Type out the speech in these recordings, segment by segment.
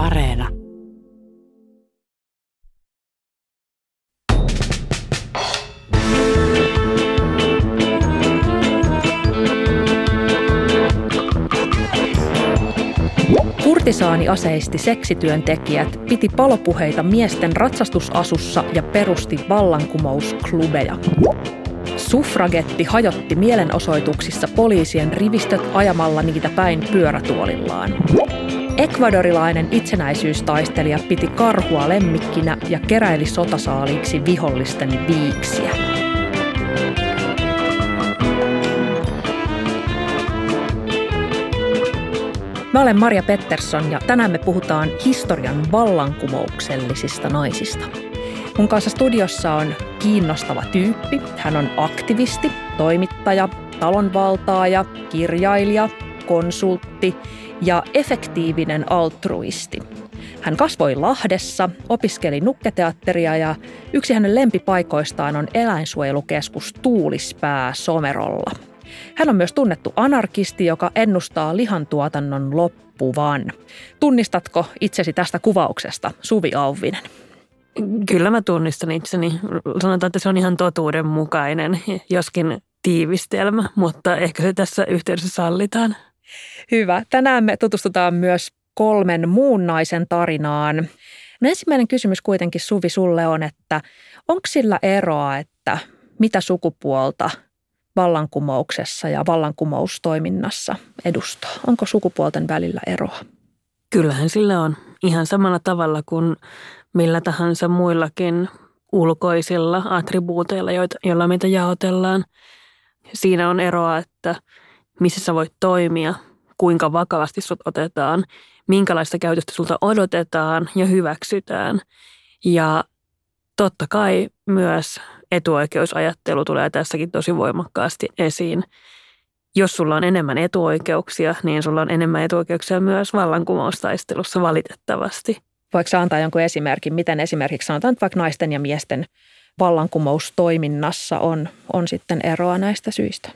Areena. Kurtisaani aseisti seksityöntekijät, piti palopuheita miesten ratsastusasussa ja perusti vallankumousklubeja. Suffragetti hajotti mielenosoituksissa poliisien rivistöt ajamalla niitä päin pyörätuolillaan. Ekvadorilainen itsenäisyystaistelija piti karhua lemmikkinä ja keräili sotasaaliiksi vihollisten viiksiä. Mä olen Maria Pettersson ja tänään me puhutaan historian vallankumouksellisista naisista. Mun kanssa studiossa on kiinnostava tyyppi. Hän on aktivisti, toimittaja, talonvaltaaja, kirjailija, konsultti ja efektiivinen altruisti. Hän kasvoi Lahdessa, opiskeli nukketeatteria ja yksi hänen lempipaikoistaan on eläinsuojelukeskus Tuulispää Somerolla. Hän on myös tunnettu anarkisti, joka ennustaa lihantuotannon loppuvan. Tunnistatko itsesi tästä kuvauksesta, Suvi Auvinen? Kyllä mä tunnistan itseni. Sanotaan, että se on ihan totuudenmukainen, joskin tiivistelmä, mutta ehkä se tässä yhteydessä sallitaan. Hyvä. Tänään me tutustutaan myös kolmen muun naisen tarinaan. No ensimmäinen kysymys kuitenkin Suvi sulle on, että onko sillä eroa, että mitä sukupuolta vallankumouksessa ja vallankumoustoiminnassa edustaa? Onko sukupuolten välillä eroa? Kyllähän sillä on. Ihan samalla tavalla kuin millä tahansa muillakin ulkoisilla attribuuteilla, joilla meitä jaotellaan. Siinä on eroa, että missä sä voit toimia, kuinka vakavasti sut otetaan, minkälaista käytöstä sulta odotetaan ja hyväksytään. Ja totta kai myös etuoikeusajattelu tulee tässäkin tosi voimakkaasti esiin. Jos sulla on enemmän etuoikeuksia, niin sulla on enemmän etuoikeuksia myös vallankumoustaistelussa valitettavasti – Voiko antaa jonkun esimerkin, miten esimerkiksi sanotaan, että vaikka naisten ja miesten vallankumoustoiminnassa on, on sitten eroa näistä syistä?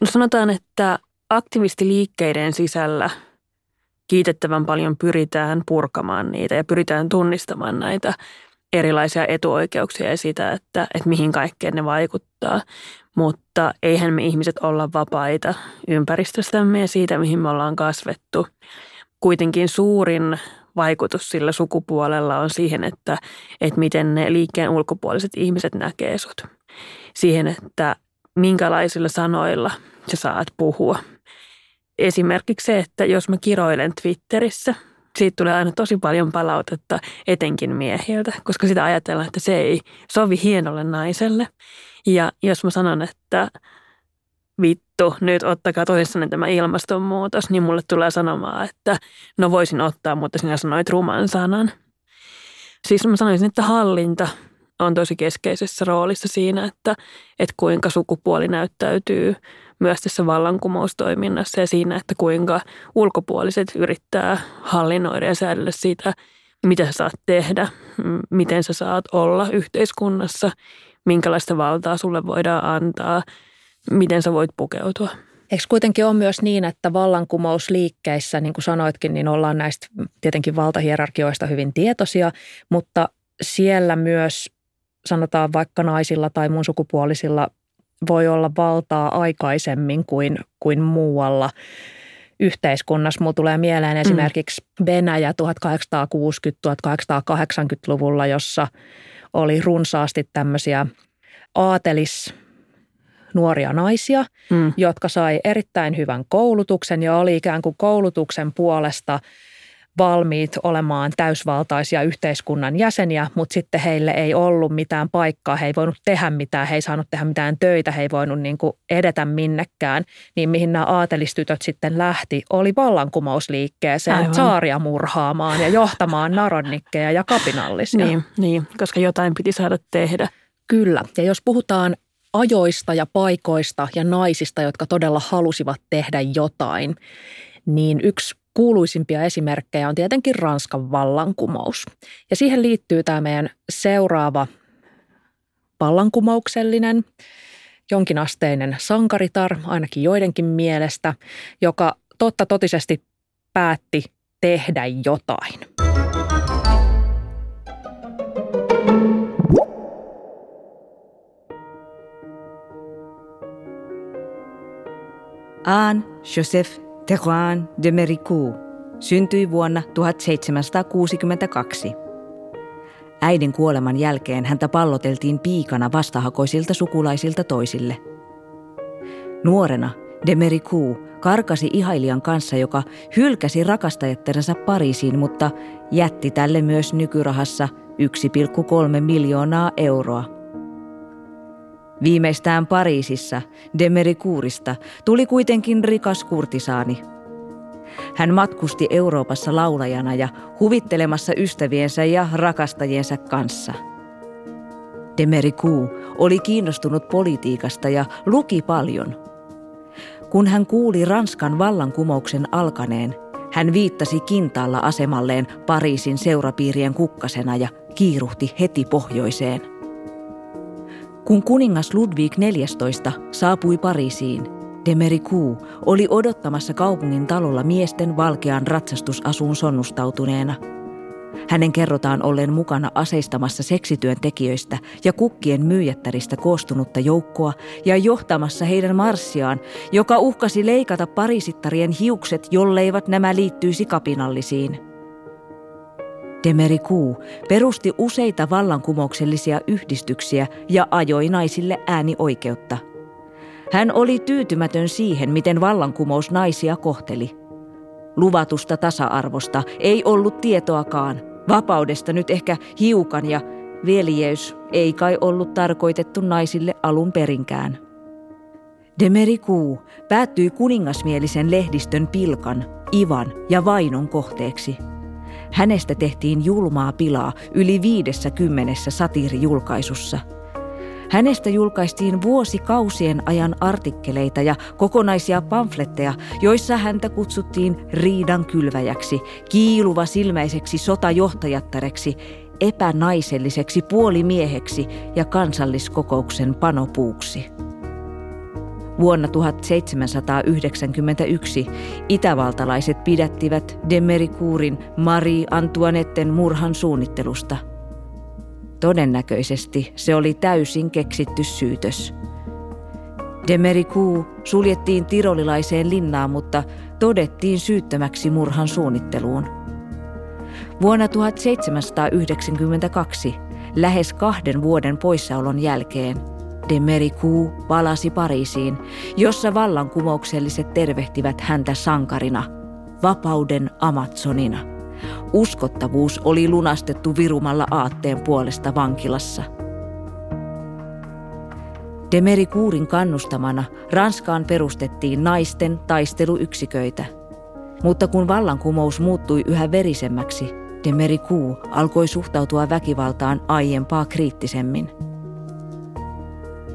No sanotaan, että aktivistiliikkeiden sisällä kiitettävän paljon pyritään purkamaan niitä ja pyritään tunnistamaan näitä erilaisia etuoikeuksia ja sitä, että, että mihin kaikkeen ne vaikuttaa. Mutta eihän me ihmiset olla vapaita ympäristöstämme ja siitä, mihin me ollaan kasvettu. Kuitenkin suurin vaikutus sillä sukupuolella on siihen, että, että miten ne liikkeen ulkopuoliset ihmiset näkee sut. Siihen, että minkälaisilla sanoilla sä saat puhua. Esimerkiksi se, että jos mä kiroilen Twitterissä, siitä tulee aina tosi paljon palautetta etenkin miehiltä, koska sitä ajatellaan, että se ei sovi hienolle naiselle. Ja jos mä sanon, että vittu, nyt ottakaa tosissaan tämä ilmastonmuutos, niin mulle tulee sanomaan, että no voisin ottaa, mutta sinä sanoit ruman sanan. Siis mä sanoisin, että hallinta on tosi keskeisessä roolissa siinä, että, että kuinka sukupuoli näyttäytyy myös tässä vallankumoustoiminnassa ja siinä, että kuinka ulkopuoliset yrittää hallinnoida ja säädellä sitä, mitä sä saat tehdä, miten sä saat olla yhteiskunnassa, minkälaista valtaa sulle voidaan antaa – miten sä voit pukeutua. Eikö kuitenkin ole myös niin, että vallankumousliikkeissä, niin kuin sanoitkin, niin ollaan näistä tietenkin valtahierarkioista hyvin tietoisia, mutta siellä myös sanotaan vaikka naisilla tai muun sukupuolisilla voi olla valtaa aikaisemmin kuin, kuin muualla yhteiskunnassa. Mulla tulee mieleen mm. esimerkiksi Venäjä 1860-1880-luvulla, jossa oli runsaasti tämmöisiä aatelis- nuoria naisia, mm. jotka sai erittäin hyvän koulutuksen ja oli ikään kuin koulutuksen puolesta valmiit olemaan täysvaltaisia yhteiskunnan jäseniä, mutta sitten heille ei ollut mitään paikkaa, he ei voinut tehdä mitään, he ei saanut tehdä mitään töitä, he ei voinut niin kuin edetä minnekään. Niin mihin nämä aatelistytöt sitten lähti, oli vallankumousliikkeeseen Aivan. saaria murhaamaan ja johtamaan narodnikkeja ja kapinallisia. Niin, niin, koska jotain piti saada tehdä. Kyllä, ja jos puhutaan ajoista ja paikoista ja naisista, jotka todella halusivat tehdä jotain, niin yksi kuuluisimpia esimerkkejä on tietenkin Ranskan vallankumous. Ja siihen liittyy tämä meidän seuraava vallankumouksellinen, jonkinasteinen sankaritar, ainakin joidenkin mielestä, joka totta totisesti päätti tehdä jotain. Anne Joseph Terouin de Méricourt syntyi vuonna 1762. Äidin kuoleman jälkeen häntä palloteltiin piikana vastahakoisilta sukulaisilta toisille. Nuorena de Méricourt karkasi ihailijan kanssa, joka hylkäsi rakastajatterensa Pariisiin, mutta jätti tälle myös nykyrahassa 1,3 miljoonaa euroa. Viimeistään Pariisissa de Méricourtista tuli kuitenkin rikas kurtisaani. Hän matkusti Euroopassa laulajana ja huvittelemassa ystäviensä ja rakastajiensa kanssa. De Méricourt oli kiinnostunut politiikasta ja luki paljon – kun hän kuuli Ranskan vallankumouksen alkaneen, hän viittasi kintaalla asemalleen Pariisin seurapiirien kukkasena ja kiiruhti heti pohjoiseen. Kun kuningas Ludwig XIV saapui Pariisiin, de Méricourt oli odottamassa kaupungin talolla miesten valkean ratsastusasuun sonnustautuneena – hänen kerrotaan olleen mukana aseistamassa seksityöntekijöistä ja kukkien myyjättäristä koostunutta joukkoa ja johtamassa heidän marssiaan, joka uhkasi leikata parisittarien hiukset, jolleivat nämä liittyisi kapinallisiin. Demeriku perusti useita vallankumouksellisia yhdistyksiä ja ajoi naisille äänioikeutta. Hän oli tyytymätön siihen, miten vallankumous naisia kohteli – Luvatusta tasa-arvosta ei ollut tietoakaan. Vapaudesta nyt ehkä hiukan ja veljeys ei kai ollut tarkoitettu naisille alun perinkään. Demeriku päättyi kuningasmielisen lehdistön pilkan, ivan ja vainon kohteeksi. Hänestä tehtiin julmaa pilaa yli viidessä kymmenessä satiirijulkaisussa – Hänestä julkaistiin vuosikausien ajan artikkeleita ja kokonaisia pamfletteja, joissa häntä kutsuttiin riidan kylväjäksi, kiiluva silmäiseksi sotajohtajattareksi, epänaiselliseksi puolimieheksi ja kansalliskokouksen panopuuksi. Vuonna 1791 itävaltalaiset pidättivät Demerikuurin Marie Antoinetten murhan suunnittelusta – Todennäköisesti se oli täysin keksitty syytös. Demeriku suljettiin tirolilaiseen linnaan, mutta todettiin syyttömäksi murhan suunnitteluun. Vuonna 1792, lähes kahden vuoden poissaolon jälkeen, Demeriku palasi Pariisiin, jossa vallankumoukselliset tervehtivät häntä sankarina, vapauden Amazonina. Uskottavuus oli lunastettu virumalla aatteen puolesta vankilassa. Demerikuurin kannustamana Ranskaan perustettiin naisten taisteluyksiköitä. Mutta kun vallankumous muuttui yhä verisemmäksi, Demeriku alkoi suhtautua väkivaltaan aiempaa kriittisemmin.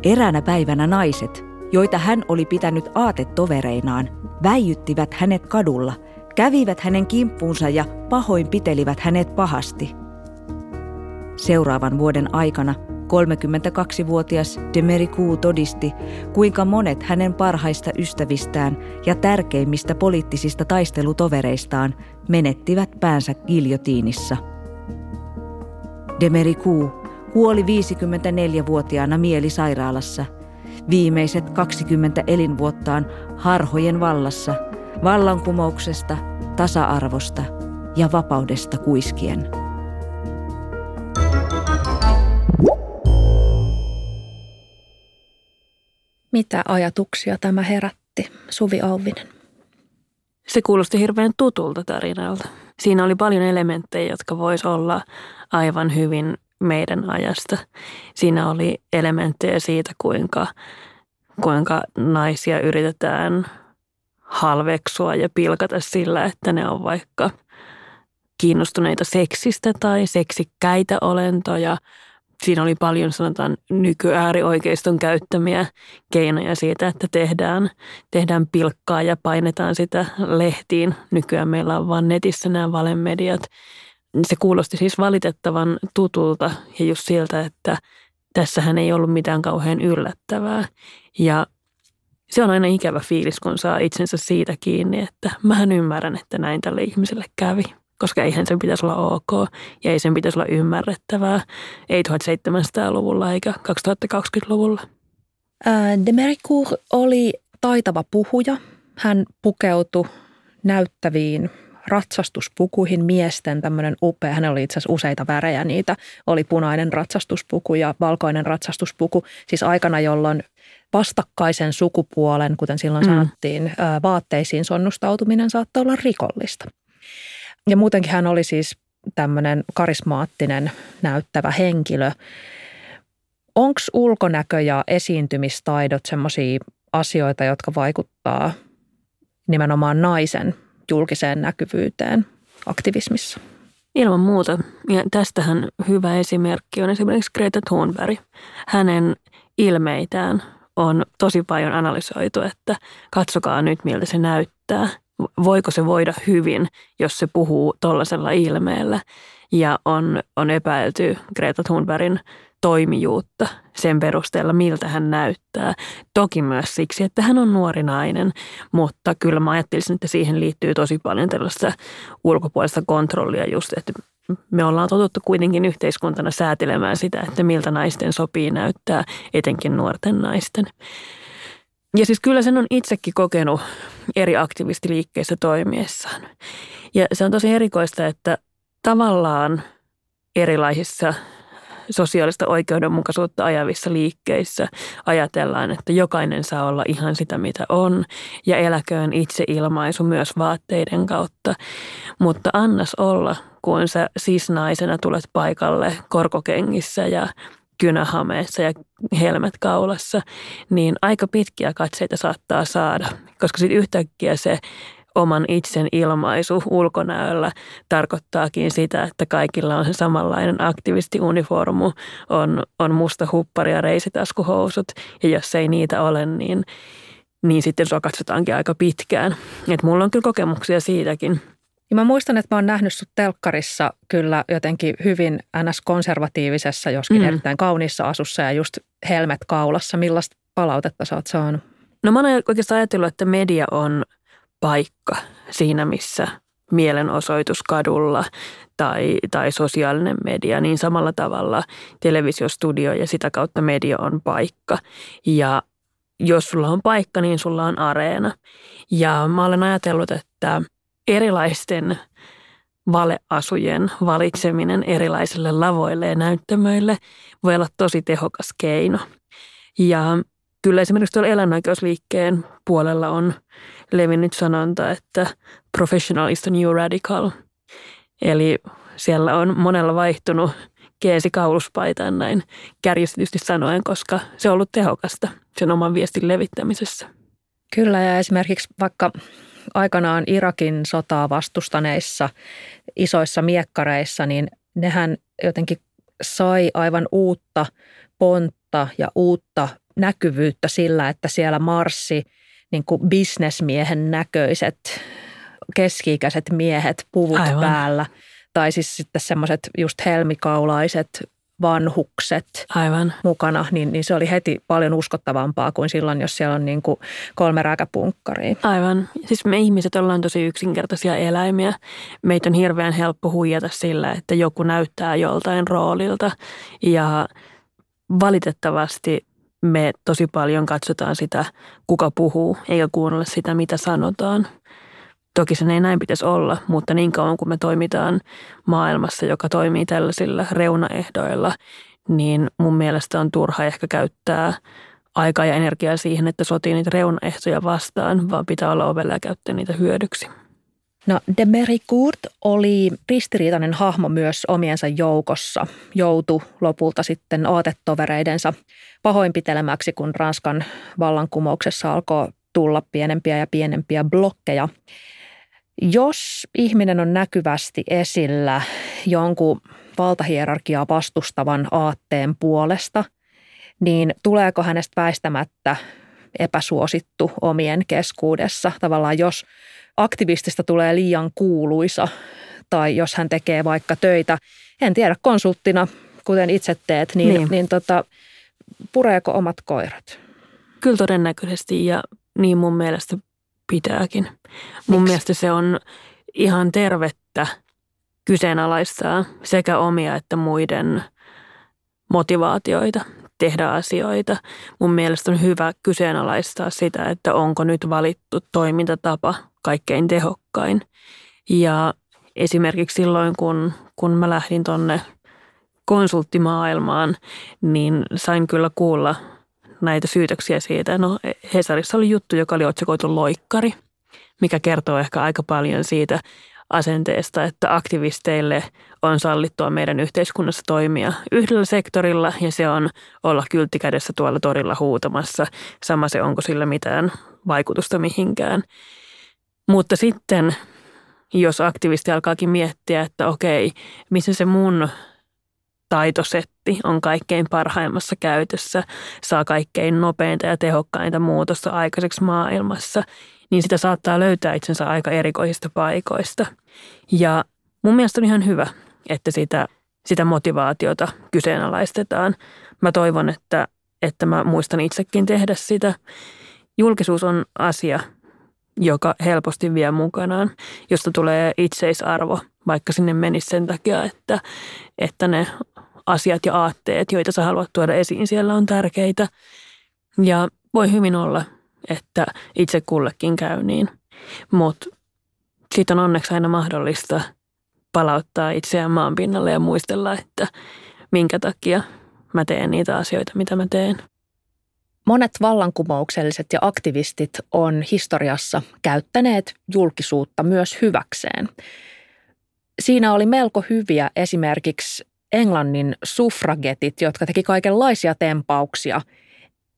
Eräänä päivänä naiset, joita hän oli pitänyt aatetovereinaan, väijyttivät hänet kadulla – kävivät hänen kimppuunsa ja pahoinpitelivät hänet pahasti. Seuraavan vuoden aikana 32-vuotias Demeriku todisti, kuinka monet hänen parhaista ystävistään ja tärkeimmistä poliittisista taistelutovereistaan menettivät päänsä giljotiinissa. Demeriku kuoli 54-vuotiaana mielisairaalassa, viimeiset 20 elinvuottaan harhojen vallassa – vallankumouksesta, tasa-arvosta ja vapaudesta kuiskien. Mitä ajatuksia tämä herätti, Suvi Auvinen? Se kuulosti hirveän tutulta tarinalta. Siinä oli paljon elementtejä, jotka vois olla aivan hyvin meidän ajasta. Siinä oli elementtejä siitä, kuinka, kuinka naisia yritetään halveksua ja pilkata sillä, että ne on vaikka kiinnostuneita seksistä tai seksikkäitä olentoja. Siinä oli paljon sanotaan nykyäärioikeiston käyttämiä keinoja siitä, että tehdään, tehdään pilkkaa ja painetaan sitä lehtiin. Nykyään meillä on vain netissä nämä valemediat. Se kuulosti siis valitettavan tutulta ja just siltä, että tässähän ei ollut mitään kauhean yllättävää. Ja se on aina ikävä fiilis, kun saa itsensä siitä kiinni, että mähän ymmärrän, että näin tälle ihmiselle kävi. Koska eihän sen pitäisi olla ok ja ei sen pitäisi olla ymmärrettävää. Ei 1700-luvulla eikä 2020-luvulla. De Mericourt oli taitava puhuja. hän pukeutui näyttäviin ratsastuspukuihin miesten tämmöinen upea, hänellä oli itse asiassa useita värejä niitä, oli punainen ratsastuspuku ja valkoinen ratsastuspuku, siis aikana, jolloin vastakkaisen sukupuolen, kuten silloin mm. sanottiin, vaatteisiin sonnustautuminen saattaa olla rikollista. Ja muutenkin hän oli siis tämmöinen karismaattinen, näyttävä henkilö. Onko ulkonäkö ja esiintymistaidot semmoisia asioita, jotka vaikuttaa nimenomaan naisen julkiseen näkyvyyteen aktivismissa? Ilman muuta. Ja tästähän hyvä esimerkki on esimerkiksi Greta Thunberg. Hänen ilmeitään on tosi paljon analysoitu, että katsokaa nyt miltä se näyttää. Voiko se voida hyvin, jos se puhuu tuollaisella ilmeellä. Ja on, on epäilty Greta Thunbergin toimijuutta sen perusteella, miltä hän näyttää. Toki myös siksi, että hän on nuori nainen, mutta kyllä mä ajattelisin, että siihen liittyy tosi paljon tällaista ulkopuolista kontrollia just, että me ollaan totuttu kuitenkin yhteiskuntana säätelemään sitä, että miltä naisten sopii näyttää, etenkin nuorten naisten. Ja siis kyllä sen on itsekin kokenut eri aktivistiliikkeissä toimiessaan. Ja se on tosi erikoista, että tavallaan erilaisissa sosiaalista oikeudenmukaisuutta ajavissa liikkeissä ajatellaan, että jokainen saa olla ihan sitä, mitä on, ja eläköön itse ilmaisu myös vaatteiden kautta. Mutta annas olla, kun sä naisena tulet paikalle korkokengissä ja kynähameessa ja helmet kaulassa, niin aika pitkiä katseita saattaa saada, koska sitten yhtäkkiä se oman itsen ilmaisu ulkonäöllä tarkoittaakin sitä, että kaikilla on se samanlainen aktivistiuniformu, on, on musta huppari ja reisitaskuhousut ja jos ei niitä ole, niin, niin sitten sua katsotaankin aika pitkään. Et mulla on kyllä kokemuksia siitäkin. Ja mä muistan, että mä oon nähnyt sut telkkarissa kyllä jotenkin hyvin ns-konservatiivisessa, joskin mm. erittäin kauniissa asussa ja just helmet kaulassa. Millaista palautetta sä oot saanut? No mä oon oikeastaan ajatellut, että media on – paikka siinä, missä mielenosoitus kadulla tai, tai sosiaalinen media, niin samalla tavalla televisiostudio ja sitä kautta media on paikka. Ja jos sulla on paikka, niin sulla on areena. Ja mä olen ajatellut, että erilaisten valeasujen valitseminen erilaisille lavoille ja näyttämöille voi olla tosi tehokas keino. Ja kyllä esimerkiksi tuolla eläinoikeusliikkeen puolella on levinnyt sanonta, että professional is the new radical. Eli siellä on monella vaihtunut keesi kauluspaitaan näin kärjistetysti sanoen, koska se on ollut tehokasta sen oman viestin levittämisessä. Kyllä ja esimerkiksi vaikka aikanaan Irakin sotaa vastustaneissa isoissa miekkareissa, niin nehän jotenkin sai aivan uutta pontta ja uutta näkyvyyttä sillä, että siellä marssi niin kuin bisnesmiehen näköiset keski-ikäiset miehet puvut Aivan. päällä. Tai siis sitten semmoiset just helmikaulaiset vanhukset Aivan. mukana, niin, niin se oli heti paljon uskottavampaa kuin silloin, jos siellä on niin kuin kolme rääkäpunkkaria. Aivan. Siis me ihmiset ollaan tosi yksinkertaisia eläimiä. Meitä on hirveän helppo huijata sillä, että joku näyttää joltain roolilta. Ja valitettavasti me tosi paljon katsotaan sitä, kuka puhuu, eikä kuunnella sitä, mitä sanotaan. Toki sen ei näin pitäisi olla, mutta niin kauan kuin me toimitaan maailmassa, joka toimii tällaisilla reunaehdoilla, niin mun mielestä on turha ehkä käyttää aikaa ja energiaa siihen, että sotii niitä reunaehtoja vastaan, vaan pitää olla ovella ja käyttää niitä hyödyksi. No, de Mericourt oli ristiriitainen hahmo myös omiensa joukossa. Joutu lopulta sitten aatetovereidensa pahoinpitelemäksi, kun Ranskan vallankumouksessa alkoi tulla pienempiä ja pienempiä blokkeja. Jos ihminen on näkyvästi esillä jonkun valtahierarkiaa vastustavan aatteen puolesta, niin tuleeko hänestä väistämättä epäsuosittu omien keskuudessa? Tavallaan jos aktivistista tulee liian kuuluisa tai jos hän tekee vaikka töitä, en tiedä, konsulttina, kuten itse teet, niin, niin. niin tota, pureeko omat koirat? Kyllä todennäköisesti ja niin mun mielestä pitääkin. Mun Miks? mielestä se on ihan tervettä kyseenalaistaa sekä omia että muiden motivaatioita tehdä asioita. Mun mielestä on hyvä kyseenalaistaa sitä, että onko nyt valittu toimintatapa kaikkein tehokkain. Ja esimerkiksi silloin, kun, kun mä lähdin tonne konsulttimaailmaan, niin sain kyllä kuulla näitä syytöksiä siitä. No Hesarissa oli juttu, joka oli otsikoitu loikkari, mikä kertoo ehkä aika paljon siitä asenteesta, että aktivisteille on sallittua meidän yhteiskunnassa toimia yhdellä sektorilla ja se on olla kylttikädessä tuolla torilla huutamassa. Sama se, onko sillä mitään vaikutusta mihinkään. Mutta sitten, jos aktivisti alkaakin miettiä, että okei, missä se mun taitosetti on kaikkein parhaimmassa käytössä, saa kaikkein nopeinta ja tehokkainta muutosta aikaiseksi maailmassa, niin sitä saattaa löytää itsensä aika erikoisista paikoista. Ja mun mielestä on ihan hyvä, että sitä, sitä motivaatiota kyseenalaistetaan. Mä toivon, että, että mä muistan itsekin tehdä sitä. Julkisuus on asia, joka helposti vie mukanaan, josta tulee itseisarvo, vaikka sinne menisi sen takia, että, että ne asiat ja aatteet, joita sä haluat tuoda esiin siellä on tärkeitä. Ja voi hyvin olla, että itse kullekin käy niin. Mutta siitä on onneksi aina mahdollista palauttaa itseään maan pinnalle ja muistella, että minkä takia mä teen niitä asioita, mitä mä teen. Monet vallankumoukselliset ja aktivistit on historiassa käyttäneet julkisuutta myös hyväkseen. Siinä oli melko hyviä esimerkiksi Englannin suffragetit, jotka teki kaikenlaisia tempauksia.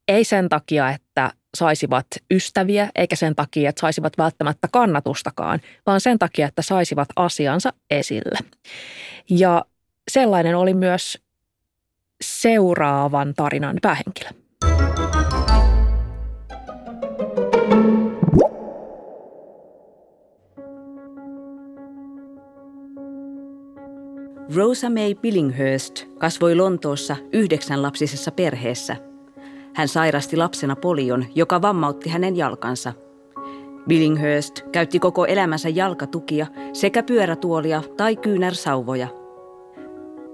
Ei sen takia, että saisivat ystäviä, eikä sen takia, että saisivat välttämättä kannatustakaan, vaan sen takia, että saisivat asiansa esille. Ja sellainen oli myös seuraavan tarinan päähenkilö. Rosa May Billinghurst kasvoi Lontoossa yhdeksänlapsisessa perheessä. Hän sairasti lapsena polion, joka vammautti hänen jalkansa. Billinghurst käytti koko elämänsä jalkatukia sekä pyörätuolia tai kyynärsauvoja.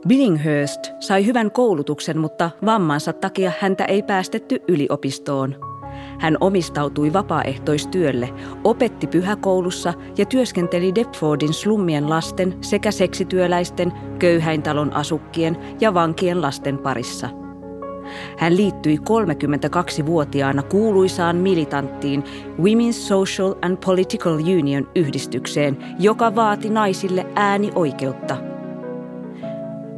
Billinghurst sai hyvän koulutuksen, mutta vammansa takia häntä ei päästetty yliopistoon – hän omistautui vapaaehtoistyölle, opetti pyhäkoulussa ja työskenteli Deptfordin slummien lasten sekä seksityöläisten, köyhäintalon asukkien ja vankien lasten parissa. Hän liittyi 32-vuotiaana kuuluisaan militanttiin Women's Social and Political Union yhdistykseen, joka vaati naisille äänioikeutta.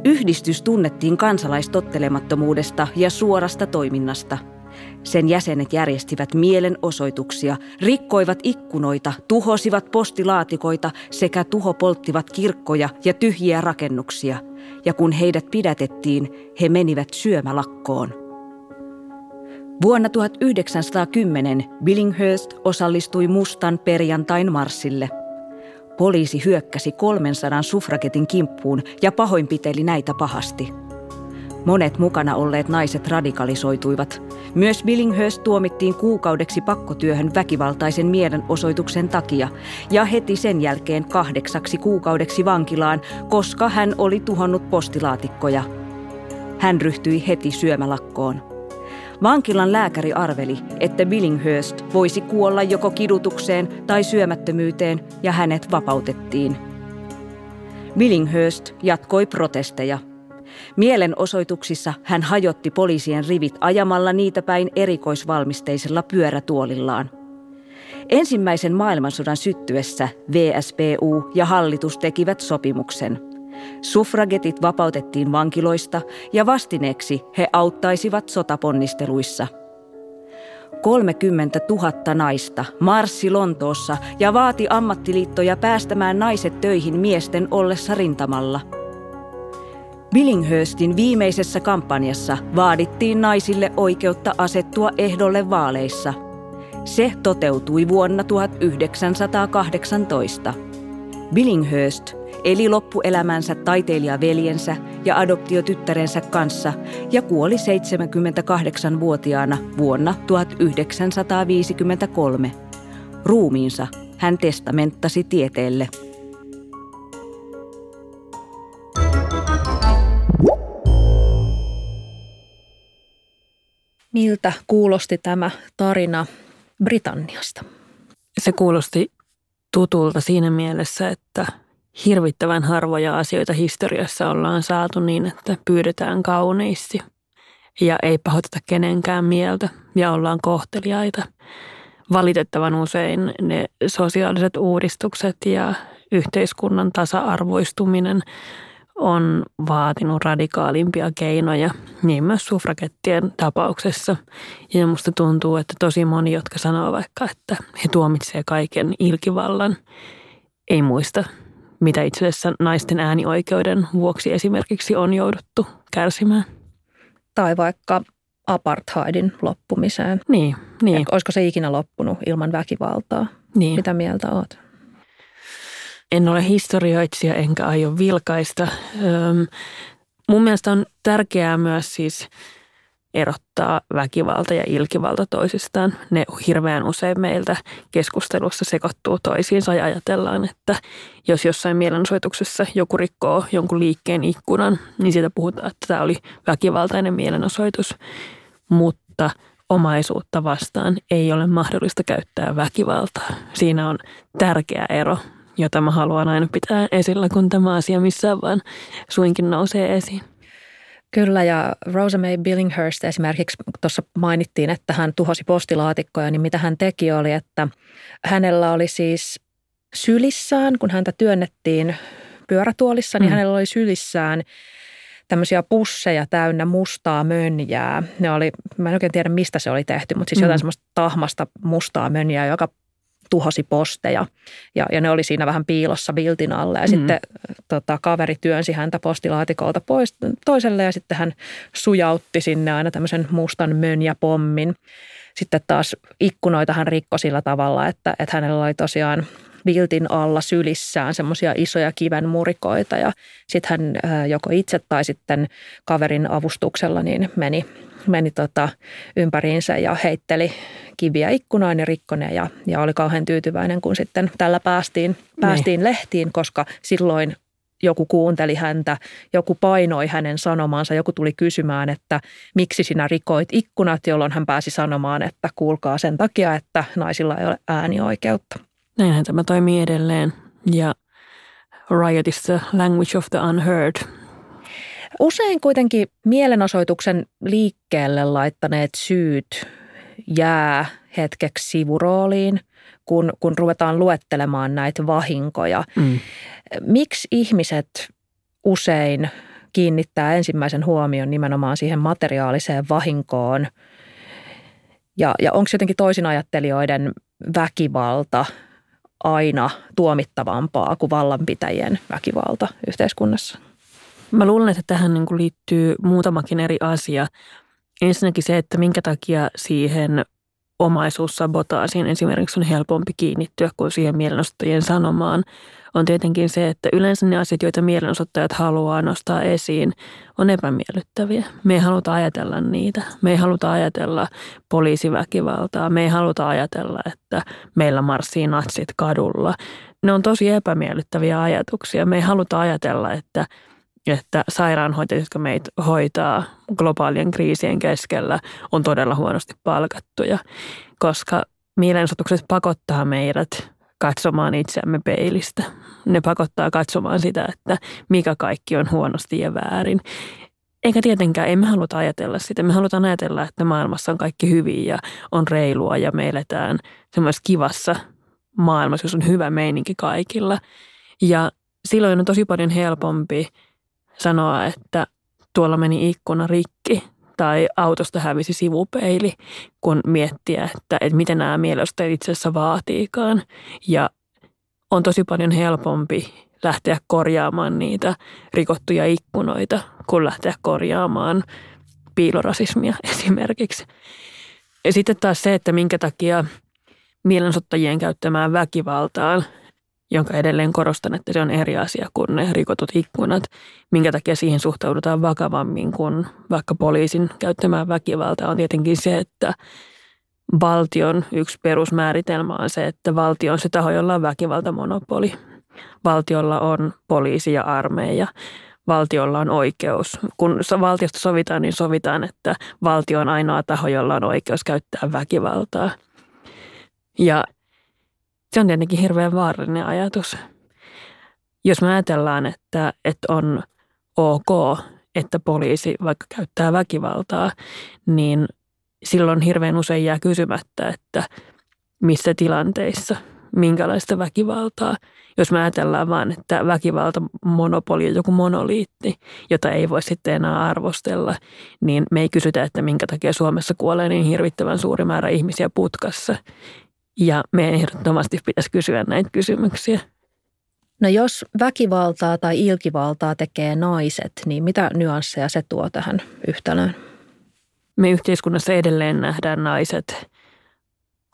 Yhdistys tunnettiin kansalaistottelemattomuudesta ja suorasta toiminnasta – sen jäsenet järjestivät mielenosoituksia, rikkoivat ikkunoita, tuhosivat postilaatikoita sekä tuhopolttivat kirkkoja ja tyhjiä rakennuksia. Ja kun heidät pidätettiin, he menivät syömälakkoon. Vuonna 1910 Billinghurst osallistui mustan perjantain marssille. Poliisi hyökkäsi 300 suffragetin kimppuun ja pahoinpiteli näitä pahasti – Monet mukana olleet naiset radikalisoituivat. Myös Billinghurst tuomittiin kuukaudeksi pakkotyöhön väkivaltaisen mielenosoituksen takia ja heti sen jälkeen kahdeksaksi kuukaudeksi vankilaan, koska hän oli tuhonnut postilaatikkoja. Hän ryhtyi heti syömälakkoon. Vankilan lääkäri arveli, että Billinghurst voisi kuolla joko kidutukseen tai syömättömyyteen ja hänet vapautettiin. Billinghurst jatkoi protesteja – Mielenosoituksissa hän hajotti poliisien rivit ajamalla niitä päin erikoisvalmisteisella pyörätuolillaan. Ensimmäisen maailmansodan syttyessä VSPU ja hallitus tekivät sopimuksen. Suffragetit vapautettiin vankiloista ja vastineeksi he auttaisivat sotaponnisteluissa. 30 000 naista marssi Lontoossa ja vaati ammattiliittoja päästämään naiset töihin miesten ollessa rintamalla – Billinghurstin viimeisessä kampanjassa vaadittiin naisille oikeutta asettua ehdolle vaaleissa. Se toteutui vuonna 1918. Billinghurst eli loppuelämänsä taiteilijaveljensä ja adoptiotyttärensä kanssa ja kuoli 78-vuotiaana vuonna 1953. Ruumiinsa hän testamenttasi tieteelle. Miltä kuulosti tämä tarina Britanniasta? Se kuulosti tutulta siinä mielessä, että hirvittävän harvoja asioita historiassa ollaan saatu niin, että pyydetään kauniisti ja ei pahoiteta kenenkään mieltä ja ollaan kohteliaita. Valitettavan usein ne sosiaaliset uudistukset ja yhteiskunnan tasa-arvoistuminen on vaatinut radikaalimpia keinoja, niin myös sufrakettien tapauksessa. Ja musta tuntuu, että tosi moni, jotka sanoo vaikka, että he tuomitsee kaiken ilkivallan, ei muista, mitä itse asiassa naisten äänioikeuden vuoksi esimerkiksi on jouduttu kärsimään. Tai vaikka apartheidin loppumiseen. Niin, niin. Ja olisiko se ikinä loppunut ilman väkivaltaa? Niin. Mitä mieltä oot? En ole historioitsija enkä aio vilkaista. Öm, mun mielestä on tärkeää myös siis erottaa väkivalta ja ilkivalta toisistaan. Ne hirveän usein meiltä keskustelussa sekoittuu toisiinsa ja ajatellaan, että jos jossain mielenosoituksessa joku rikkoo jonkun liikkeen ikkunan, niin siitä puhutaan, että tämä oli väkivaltainen mielenosoitus. Mutta omaisuutta vastaan ei ole mahdollista käyttää väkivaltaa. Siinä on tärkeä ero jota mä haluan aina pitää esillä, kun tämä asia missään vaan suinkin nousee esiin. Kyllä, ja Rosa May Billinghurst esimerkiksi tuossa mainittiin, että hän tuhosi postilaatikkoja, niin mitä hän teki oli, että hänellä oli siis sylissään, kun häntä työnnettiin pyörätuolissa, niin mm. hänellä oli sylissään tämmöisiä pusseja täynnä mustaa mönjää. Ne oli, mä en oikein tiedä mistä se oli tehty, mutta siis mm. jotain semmoista tahmasta mustaa mönjää, joka tuhosi posteja ja, ja ne oli siinä vähän piilossa viltin alle ja mm. sitten tota, kaveri työnsi häntä postilaatikolta pois toiselle ja sitten hän sujautti sinne aina tämmöisen mustan pommin. Sitten taas ikkunoita hän rikkoi sillä tavalla, että, että hänellä oli tosiaan viltin alla sylissään semmoisia isoja kiven murikoita ja sitten hän joko itse tai sitten kaverin avustuksella niin meni meni tota ympäriinsä ja heitteli kiviä ikkunaan ja rikkone ja, ja oli kauhean tyytyväinen, kun sitten tällä päästiin, päästiin niin. lehtiin, koska silloin joku kuunteli häntä, joku painoi hänen sanomansa, joku tuli kysymään, että miksi sinä rikoit ikkunat, jolloin hän pääsi sanomaan, että kuulkaa sen takia, että naisilla ei ole äänioikeutta. Näinhän tämä toimii edelleen ja riot is the language of the unheard – Usein kuitenkin mielenosoituksen liikkeelle laittaneet syyt jää hetkeksi sivurooliin, kun, kun ruvetaan luettelemaan näitä vahinkoja. Mm. Miksi ihmiset usein kiinnittää ensimmäisen huomion nimenomaan siihen materiaaliseen vahinkoon? Ja, ja onko jotenkin toisinajattelijoiden väkivalta aina tuomittavampaa kuin vallanpitäjien väkivalta yhteiskunnassa? Mä luulen, että tähän niin kuin liittyy muutamakin eri asia. Ensinnäkin se, että minkä takia siihen omaisuussabotaasiin esimerkiksi on helpompi kiinnittyä kuin siihen mielenosoittajien sanomaan, on tietenkin se, että yleensä ne asiat, joita mielenosoittajat haluaa nostaa esiin, on epämiellyttäviä. Me ei haluta ajatella niitä. Me ei haluta ajatella poliisiväkivaltaa. Me ei haluta ajatella, että meillä marssii natsit kadulla. Ne on tosi epämiellyttäviä ajatuksia. Me ei haluta ajatella, että – että sairaanhoitajat, jotka meitä hoitaa globaalien kriisien keskellä, on todella huonosti palkattuja, koska mielenosoitukset pakottaa meidät katsomaan itseämme peilistä. Ne pakottaa katsomaan sitä, että mikä kaikki on huonosti ja väärin. Eikä tietenkään, emme haluta ajatella sitä. Me halutaan ajatella, että maailmassa on kaikki hyvin ja on reilua ja me eletään semmoisessa kivassa maailmassa, jossa on hyvä meininki kaikilla. Ja silloin on tosi paljon helpompi sanoa, että tuolla meni ikkuna rikki tai autosta hävisi sivupeili, kun miettiä, että, että miten nämä mielestä itse asiassa vaatiikaan. Ja on tosi paljon helpompi lähteä korjaamaan niitä rikottuja ikkunoita, kuin lähteä korjaamaan piilorasismia esimerkiksi. Ja sitten taas se, että minkä takia mielensottajien käyttämään väkivaltaan jonka edelleen korostan, että se on eri asia kuin ne rikotut ikkunat, minkä takia siihen suhtaudutaan vakavammin kuin vaikka poliisin käyttämään väkivalta on tietenkin se, että valtion yksi perusmääritelmä on se, että valtio on se taho, jolla on väkivaltamonopoli. Valtiolla on poliisi ja armeija. valtiolla on oikeus. Kun valtiosta sovitaan, niin sovitaan, että valtio on ainoa taho, jolla on oikeus käyttää väkivaltaa. Ja se on tietenkin hirveän vaarallinen ajatus. Jos me ajatellaan, että, että on ok, että poliisi vaikka käyttää väkivaltaa, niin silloin hirveän usein jää kysymättä, että missä tilanteissa, minkälaista väkivaltaa. Jos me ajatellaan vaan, että väkivalta monopoli on joku monoliitti, jota ei voi sitten enää arvostella, niin me ei kysytä, että minkä takia Suomessa kuolee niin hirvittävän suuri määrä ihmisiä putkassa. Ja me ehdottomasti pitäisi kysyä näitä kysymyksiä. No jos väkivaltaa tai ilkivaltaa tekee naiset, niin mitä nyansseja se tuo tähän yhtälöön? Me yhteiskunnassa edelleen nähdään naiset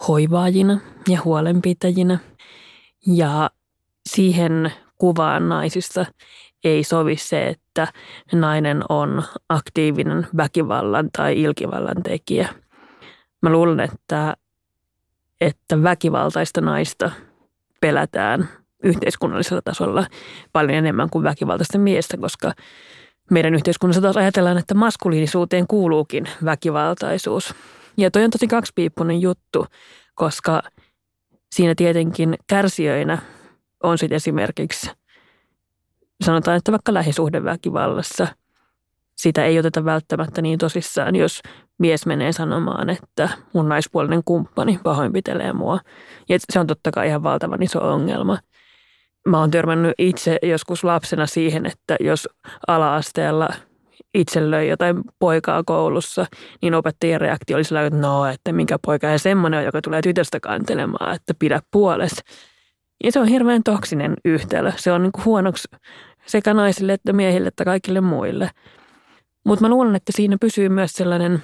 hoivaajina ja huolenpitäjinä. Ja siihen kuvaan naisista ei sovi se, että nainen on aktiivinen väkivallan tai ilkivallan tekijä. Mä luulen, että, että väkivaltaista naista pelätään yhteiskunnallisella tasolla paljon enemmän kuin väkivaltaista miestä, koska meidän yhteiskunnassa taas ajatellaan, että maskuliinisuuteen kuuluukin väkivaltaisuus. Ja toi on tosi kaksipiippunen juttu, koska siinä tietenkin kärsijöinä on sitten esimerkiksi, sanotaan, että vaikka lähisuhdeväkivallassa sitä ei oteta välttämättä niin tosissaan, jos mies menee sanomaan, että mun naispuolinen kumppani pahoinpitelee mua. Ja se on totta kai ihan valtavan iso ongelma. Mä oon törmännyt itse joskus lapsena siihen, että jos ala-asteella itse löi jotain poikaa koulussa, niin opettajien reaktio oli sellainen, että no, että minkä poika ja semmoinen, joka tulee tytöstä kantelemaan, että pidä puolesta. Ja se on hirveän toksinen yhtälö. Se on niin kuin huonoksi sekä naisille että miehille että kaikille muille. Mutta mä luulen, että siinä pysyy myös sellainen,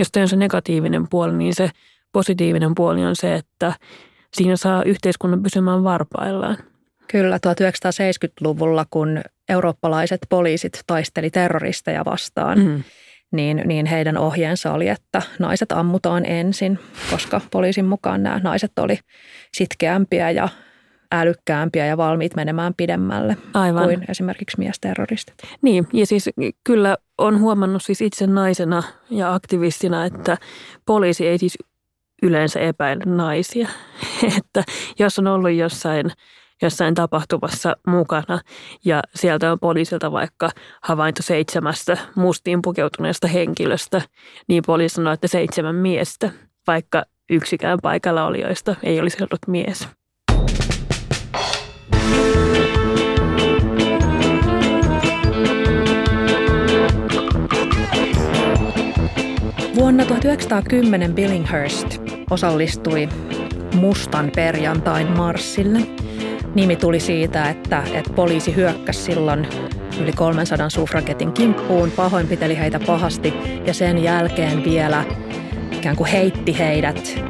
jos on se negatiivinen puoli, niin se positiivinen puoli on se, että siinä saa yhteiskunnan pysymään varpaillaan. Kyllä, 1970-luvulla, kun eurooppalaiset poliisit taisteli terroristeja vastaan, mm. niin, niin heidän ohjeensa oli, että naiset ammutaan ensin, koska poliisin mukaan nämä naiset oli sitkeämpiä ja älykkäämpiä ja valmiit menemään pidemmälle Aivan. kuin esimerkiksi miesterroristit. Niin, ja siis kyllä on huomannut siis itse naisena ja aktivistina, että poliisi ei siis yleensä epäile naisia. että jos on ollut jossain jossain tapahtumassa mukana ja sieltä on poliisilta vaikka havainto seitsemästä mustiin pukeutuneesta henkilöstä, niin poliisi sanoo, että seitsemän miestä, vaikka yksikään paikalla olijoista ei olisi ollut mies. Vuonna 1910 Billinghurst osallistui mustan perjantain marssille – Nimi tuli siitä, että, että poliisi hyökkäsi silloin yli 300 suffragetin kimppuun, pahoinpiteli heitä pahasti ja sen jälkeen vielä ikään kuin heitti heidät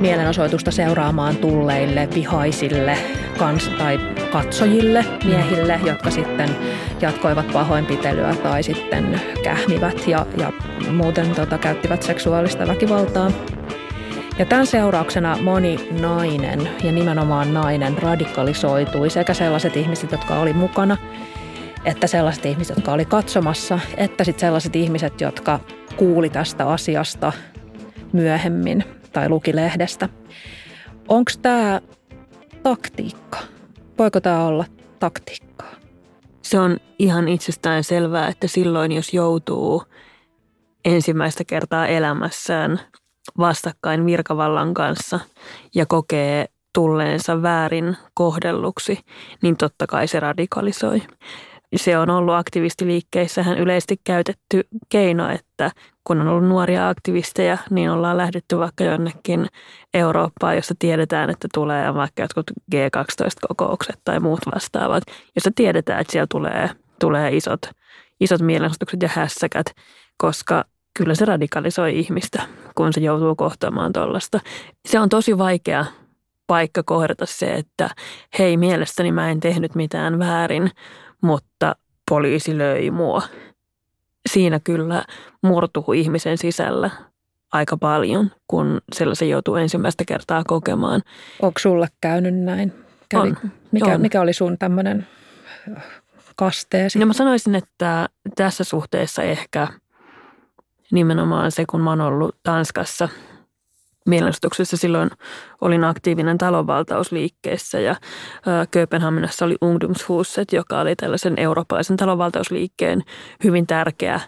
mielenosoitusta seuraamaan tulleille vihaisille kans- tai katsojille, miehille, jotka sitten jatkoivat pahoinpitelyä tai sitten kähmivät ja, ja muuten tota, käyttivät seksuaalista väkivaltaa. Ja tämän seurauksena moni nainen ja nimenomaan nainen radikalisoitui sekä sellaiset ihmiset, jotka oli mukana, että sellaiset ihmiset, jotka oli katsomassa, että sitten sellaiset ihmiset, jotka kuuli tästä asiasta myöhemmin tai luki lehdestä. Onko tämä taktiikka? Voiko tämä olla taktiikkaa? Se on ihan itsestään selvää, että silloin jos joutuu ensimmäistä kertaa elämässään vastakkain virkavallan kanssa ja kokee tulleensa väärin kohdelluksi, niin totta kai se radikalisoi. Se on ollut aktivistiliikkeissähän yleisesti käytetty keino, että kun on ollut nuoria aktivisteja, niin ollaan lähdetty vaikka jonnekin Eurooppaan, jossa tiedetään, että tulee vaikka jotkut G12-kokoukset tai muut vastaavat, jossa tiedetään, että siellä tulee, tulee isot, isot mielenosoitukset ja hässäkät, koska kyllä se radikalisoi ihmistä, kun se joutuu kohtaamaan tuollaista. Se on tosi vaikea paikka kohdata se, että hei mielestäni mä en tehnyt mitään väärin, mutta poliisi löi mua. Siinä kyllä murtuu ihmisen sisällä aika paljon, kun sellaisen joutuu ensimmäistä kertaa kokemaan. Onko sulla käynyt näin? Kävi, on, mikä, on. mikä oli sun tämmöinen kasteesi? No mä sanoisin, että tässä suhteessa ehkä nimenomaan se, kun mä oon ollut Tanskassa mielenostuksessa silloin olin aktiivinen talonvaltausliikkeessä ja Kööpenhaminassa oli Ungdomshuset, joka oli tällaisen eurooppalaisen talonvaltausliikkeen hyvin tärkeä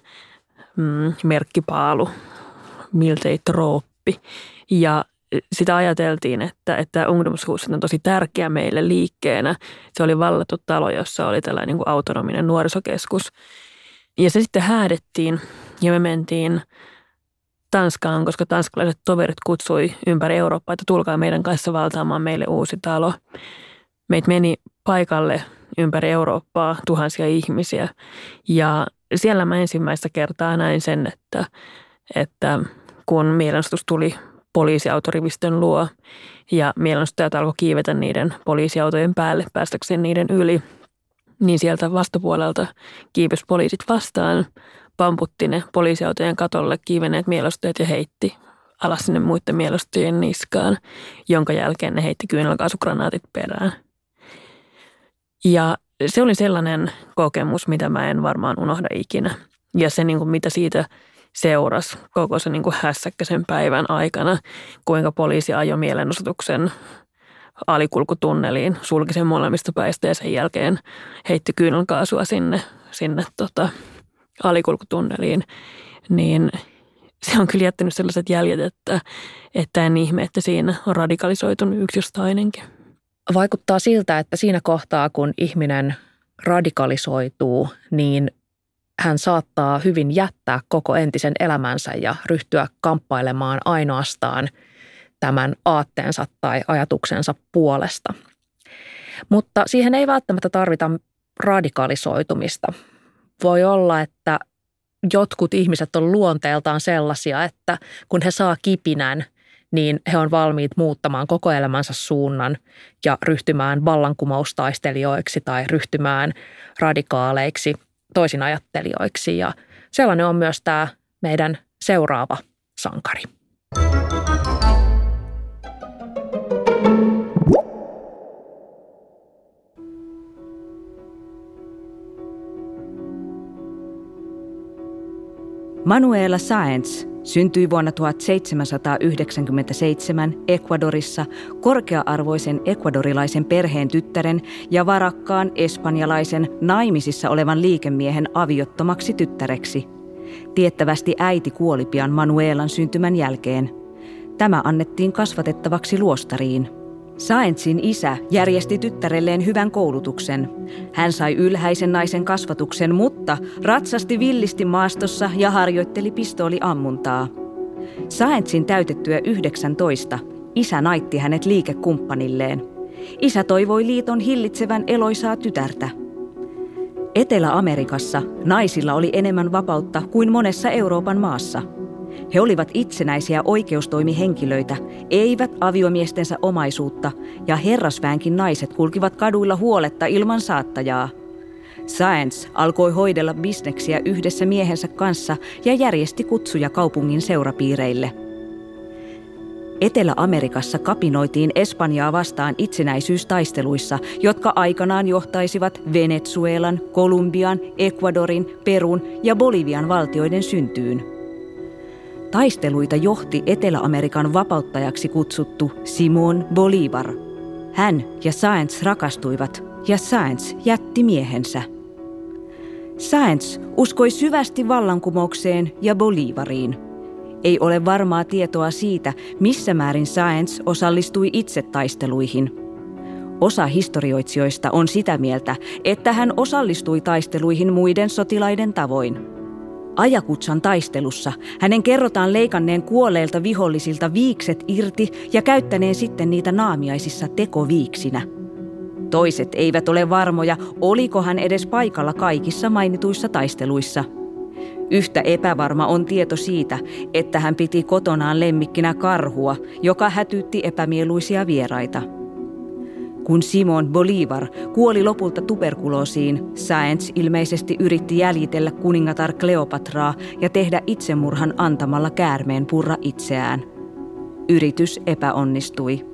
mm, merkkipaalu, miltei trooppi. Ja sitä ajateltiin, että, että Ungdomshuset on tosi tärkeä meille liikkeenä. Se oli vallattu talo, jossa oli tällainen niin kuin autonominen nuorisokeskus. Ja se sitten häädettiin ja me mentiin Tanskaan, koska tanskalaiset toverit kutsui ympäri Eurooppaa, että tulkaa meidän kanssa valtaamaan meille uusi talo. Meitä meni paikalle ympäri Eurooppaa tuhansia ihmisiä ja siellä mä ensimmäistä kertaa näin sen, että, että kun mielenosoitus tuli poliisiautorivistön luo ja mielenostajat alkoi kiivetä niiden poliisiautojen päälle päästäkseen niiden yli, niin sieltä vastapuolelta kiipesi poliisit vastaan, pamputti ne poliisiautojen katolle kiiveneet mielostajat ja heitti alas sinne muiden mielostajien niskaan, jonka jälkeen ne heitti kyynelkaasugranaatit perään. Ja se oli sellainen kokemus, mitä mä en varmaan unohda ikinä. Ja se, niin kuin, mitä siitä seurasi koko se niin kuin hässäkkäisen päivän aikana, kuinka poliisi ajoi mielenosoituksen alikulkutunneliin, sulki sen molemmista päistä ja sen jälkeen heitti kyynelkaasua sinne, sinne tota, alikulkutunneliin, niin se on kyllä jättänyt sellaiset jäljet, että, että en ihme, että siinä on radikalisoitunut yksi jos toinenkin. Vaikuttaa siltä, että siinä kohtaa, kun ihminen radikalisoituu, niin hän saattaa hyvin jättää koko entisen elämänsä ja ryhtyä kamppailemaan ainoastaan tämän aatteensa tai ajatuksensa puolesta. Mutta siihen ei välttämättä tarvita radikalisoitumista, voi olla, että jotkut ihmiset on luonteeltaan sellaisia, että kun he saa kipinän, niin he on valmiit muuttamaan koko elämänsä suunnan ja ryhtymään vallankumoustaistelijoiksi tai ryhtymään radikaaleiksi toisinajattelijoiksi. Ja sellainen on myös tämä meidän seuraava sankari. Manuela Saenz syntyi vuonna 1797 Ecuadorissa korkea-arvoisen ekvadorilaisen perheen tyttären ja varakkaan espanjalaisen naimisissa olevan liikemiehen aviottomaksi tyttäreksi. Tiettävästi äiti kuoli pian Manuelan syntymän jälkeen. Tämä annettiin kasvatettavaksi luostariin – Saentsin isä järjesti tyttärelleen hyvän koulutuksen. Hän sai ylhäisen naisen kasvatuksen, mutta ratsasti villisti maastossa ja harjoitteli pistooliammuntaa. Saentsin täytettyä 19 isä naitti hänet liikekumppanilleen. Isä toivoi liiton hillitsevän eloisaa tytärtä. Etelä-Amerikassa naisilla oli enemmän vapautta kuin monessa Euroopan maassa – he olivat itsenäisiä oikeustoimihenkilöitä, eivät aviomiestensä omaisuutta, ja herrasväänkin naiset kulkivat kaduilla huoletta ilman saattajaa. Science alkoi hoidella bisneksiä yhdessä miehensä kanssa ja järjesti kutsuja kaupungin seurapiireille. Etelä-Amerikassa kapinoitiin Espanjaa vastaan itsenäisyystaisteluissa, jotka aikanaan johtaisivat Venezuelan, Kolumbian, Ecuadorin, Perun ja Bolivian valtioiden syntyyn – Taisteluita johti Etelä-Amerikan vapauttajaksi kutsuttu Simon Bolivar. Hän ja Sáenz rakastuivat ja Sáenz jätti miehensä. Sáenz uskoi syvästi vallankumoukseen ja Bolivariin. Ei ole varmaa tietoa siitä, missä määrin Sáenz osallistui itse taisteluihin. Osa historioitsijoista on sitä mieltä, että hän osallistui taisteluihin muiden sotilaiden tavoin – Ajakutsan taistelussa hänen kerrotaan leikanneen kuolleilta vihollisilta viikset irti ja käyttäneen sitten niitä naamiaisissa tekoviiksinä. Toiset eivät ole varmoja, oliko hän edes paikalla kaikissa mainituissa taisteluissa. Yhtä epävarma on tieto siitä, että hän piti kotonaan lemmikkinä karhua, joka hätytti epämieluisia vieraita – kun Simon Bolivar kuoli lopulta tuberkuloosiin, Sáenz ilmeisesti yritti jäljitellä kuningatar Kleopatraa ja tehdä itsemurhan antamalla käärmeen purra itseään. Yritys epäonnistui.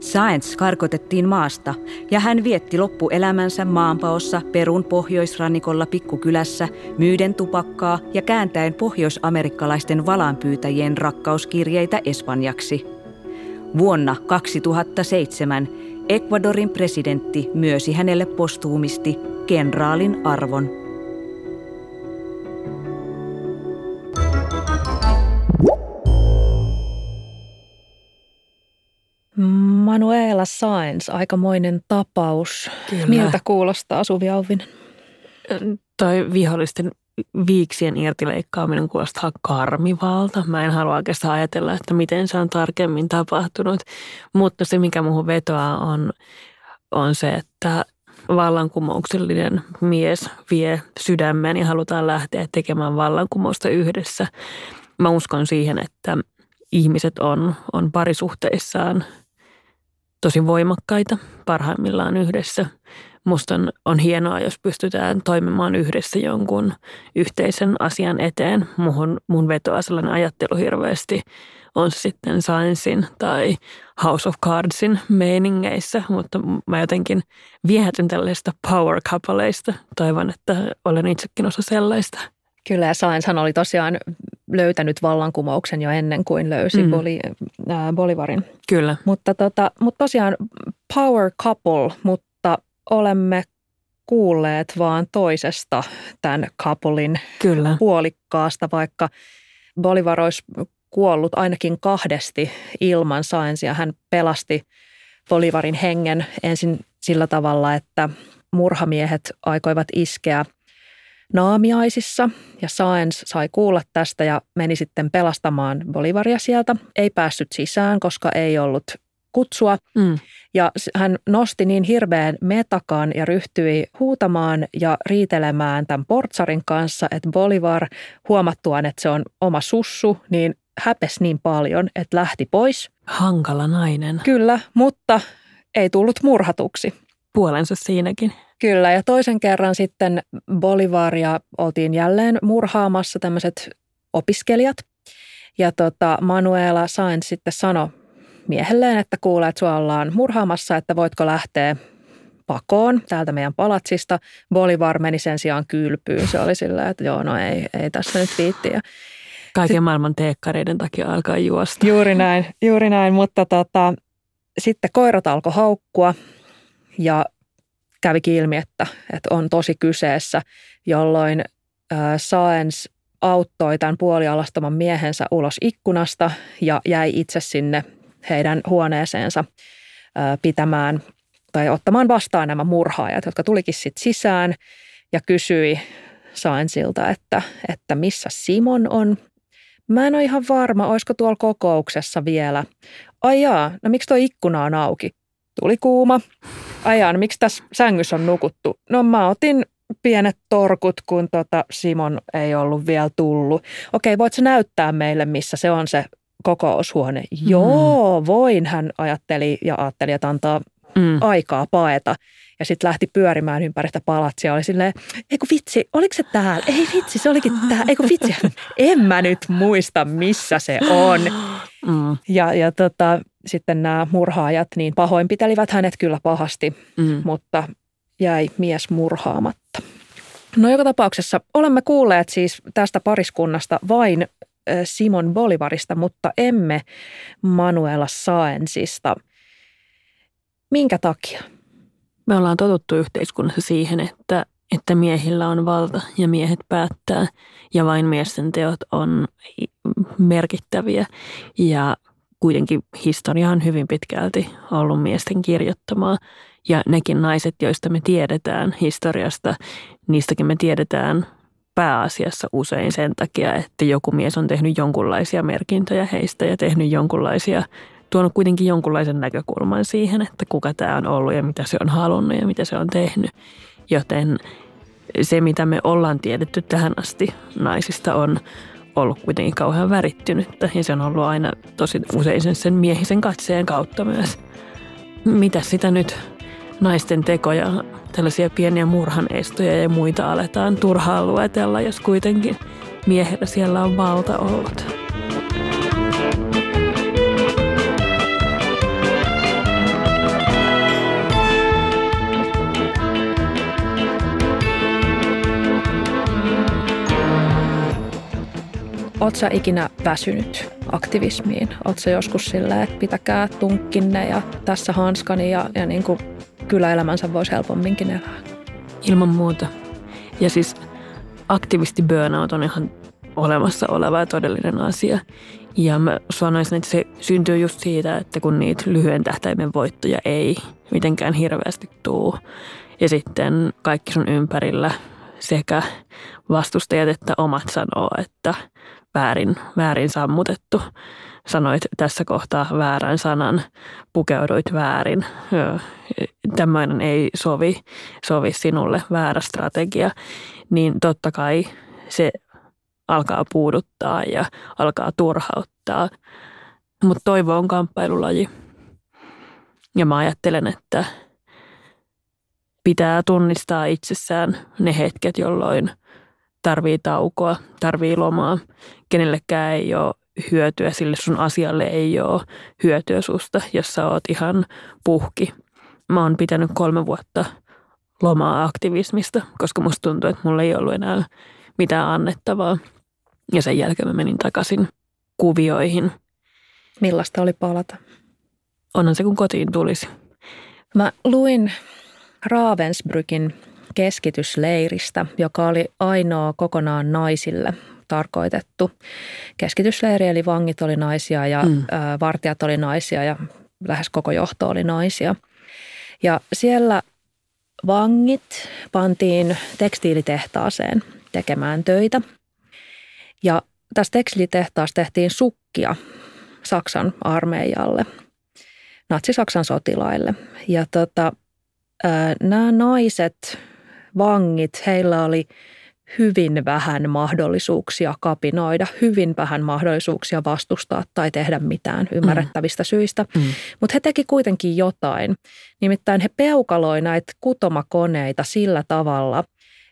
Science karkotettiin maasta ja hän vietti loppuelämänsä maanpaossa Perun pohjoisrannikolla pikkukylässä myyden tupakkaa ja kääntäen pohjoisamerikkalaisten valanpyytäjien rakkauskirjeitä espanjaksi. Vuonna 2007 Ecuadorin presidentti myösi hänelle postuumisti kenraalin arvon. Manuela Sainz, aikamoinen tapaus. Kyllä. Miltä kuulostaa Suvi Auvinen? Tai vihollisten viiksien irtileikkaaminen kuulostaa karmivalta. Mä en halua oikeastaan ajatella, että miten se on tarkemmin tapahtunut. Mutta se, mikä muuhun vetoaa, on, on se, että vallankumouksellinen mies vie sydämen ja halutaan lähteä tekemään vallankumousta yhdessä. Mä uskon siihen, että ihmiset on, on parisuhteissaan – tosi voimakkaita parhaimmillaan yhdessä. Musta on, on hienoa, jos pystytään toimimaan yhdessä jonkun yhteisen asian eteen. Muhun, mun vetoaa sellainen ajattelu hirveästi on se sitten Sciencein tai House of Cardsin meiningeissä, mutta mä jotenkin viehätyn tällaista power coupleista. Toivon, että olen itsekin osa sellaista. Kyllä, ja Sciencehan oli tosiaan löytänyt vallankumouksen jo ennen kuin löysi mm. Boli, äh, Bolivarin. Kyllä. Mutta, tota, mutta tosiaan power couple, mutta olemme kuulleet vaan toisesta tämän couplein Kyllä. puolikkaasta, vaikka Bolivar olisi kuollut ainakin kahdesti ilman Science Hän pelasti Bolivarin hengen ensin sillä tavalla, että murhamiehet aikoivat iskeä naamiaisissa ja Saenz sai kuulla tästä ja meni sitten pelastamaan Bolivaria sieltä. Ei päässyt sisään, koska ei ollut kutsua. Mm. Ja hän nosti niin hirveän metakan ja ryhtyi huutamaan ja riitelemään tämän portsarin kanssa, että Bolivar huomattuaan, että se on oma sussu, niin häpesi niin paljon, että lähti pois. Hankala nainen. Kyllä, mutta ei tullut murhatuksi. Puolensa siinäkin. Kyllä, ja toisen kerran sitten Bolivaria oltiin jälleen murhaamassa tämmöiset opiskelijat. Ja tota, Manuela Sainz sitten sanoi miehelleen, että kuulee, että sua ollaan murhaamassa, että voitko lähteä pakoon täältä meidän palatsista. Bolivar meni sen sijaan kylpyyn. Se oli sillä, että joo, no ei, ei tässä nyt viitti. Ja Kaiken maailman teekkareiden takia alkaa juosta. Juuri näin, juuri näin mutta tota, sitten koirat alkoi haukkua ja kävikin ilmi, että, että on tosi kyseessä, jolloin Saens auttoi tämän puolialastoman miehensä ulos ikkunasta ja jäi itse sinne heidän huoneeseensa pitämään tai ottamaan vastaan nämä murhaajat, jotka tulikin sitten sisään ja kysyi Saensilta, että, että missä Simon on. Mä en ole ihan varma, olisiko tuolla kokouksessa vielä. Ai jaa, no miksi tuo ikkuna on auki? Tuli kuuma ajan, miksi tässä sängyssä on nukuttu? No mä otin pienet torkut, kun tota Simon ei ollut vielä tullut. Okei, voitko näyttää meille, missä se on se kokoushuone? Mm. Joo, voin, hän ajatteli ja ajatteli, että antaa mm. aikaa paeta. Ja sitten lähti pyörimään ympäri sitä palatsia. Oli silleen, eikö vitsi, oliko se täällä? Ei vitsi, se olikin täällä. Eikö vitsi, en mä nyt muista, missä se on. Mm. Ja, ja tota, sitten nämä murhaajat niin pahoinpitelivät hänet kyllä pahasti, mm. mutta jäi mies murhaamatta. No joka tapauksessa olemme kuulleet siis tästä pariskunnasta vain Simon Bolivarista, mutta emme Manuela Saensista. Minkä takia? Me ollaan totuttu yhteiskunnassa siihen, että, että miehillä on valta ja miehet päättää ja vain miesten teot on merkittäviä ja kuitenkin historia on hyvin pitkälti ollut miesten kirjoittamaa. Ja nekin naiset, joista me tiedetään historiasta, niistäkin me tiedetään pääasiassa usein sen takia, että joku mies on tehnyt jonkunlaisia merkintöjä heistä ja tehnyt jonkunlaisia, tuonut kuitenkin jonkunlaisen näkökulman siihen, että kuka tämä on ollut ja mitä se on halunnut ja mitä se on tehnyt. Joten se, mitä me ollaan tiedetty tähän asti naisista on ollut kuitenkin kauhean värittynyttä ja se on ollut aina tosi usein sen, sen miehisen katseen kautta myös. Mitä sitä nyt naisten tekoja, tällaisia pieniä murhanestoja ja muita aletaan turhaan luetella, jos kuitenkin miehellä siellä on valta ollut. Oletko sä ikinä väsynyt aktivismiin? Oletko sä joskus silleen, että pitäkää tunkkinne ja tässä hanskani ja, ja niin kuin kyllä elämänsä voisi helpomminkin elää? Ilman muuta. Ja siis aktivisti burnout on ihan olemassa oleva ja todellinen asia. Ja mä sanoisin, että se syntyy just siitä, että kun niitä lyhyen tähtäimen voittoja ei mitenkään hirveästi tuu. Ja sitten kaikki sun ympärillä sekä vastustajat että omat sanoo, että väärin, väärin sammutettu. Sanoit tässä kohtaa väärän sanan, pukeuduit väärin. Tämmöinen ei sovi, sovi sinulle, väärä strategia. Niin totta kai se alkaa puuduttaa ja alkaa turhauttaa. Mutta toivo on kamppailulaji. Ja mä ajattelen, että pitää tunnistaa itsessään ne hetket, jolloin tarvii taukoa, tarvii lomaa. Kenellekään ei ole hyötyä, sille sun asialle ei ole hyötyä susta, jos sä oot ihan puhki. Mä oon pitänyt kolme vuotta lomaa aktivismista, koska musta tuntuu, että mulla ei ollut enää mitään annettavaa. Ja sen jälkeen mä menin takaisin kuvioihin. Millaista oli palata? Onhan se, kun kotiin tulisi. Mä luin Ravensbrückin keskitysleiristä, joka oli ainoa kokonaan naisille tarkoitettu keskitysleiri, eli vangit oli naisia ja mm. vartijat oli naisia ja lähes koko johto oli naisia. Ja siellä vangit pantiin tekstiilitehtaaseen tekemään töitä – ja tässä tekstilitehtaassa tehtiin sukkia Saksan armeijalle, natsi-Saksan sotilaille. Ja tota, nämä naiset, vangit, heillä oli hyvin vähän mahdollisuuksia kapinoida, hyvin vähän mahdollisuuksia vastustaa tai tehdä mitään ymmärrettävistä mm. syistä. Mm. Mutta he teki kuitenkin jotain. Nimittäin he peukaloi näitä kutomakoneita sillä tavalla,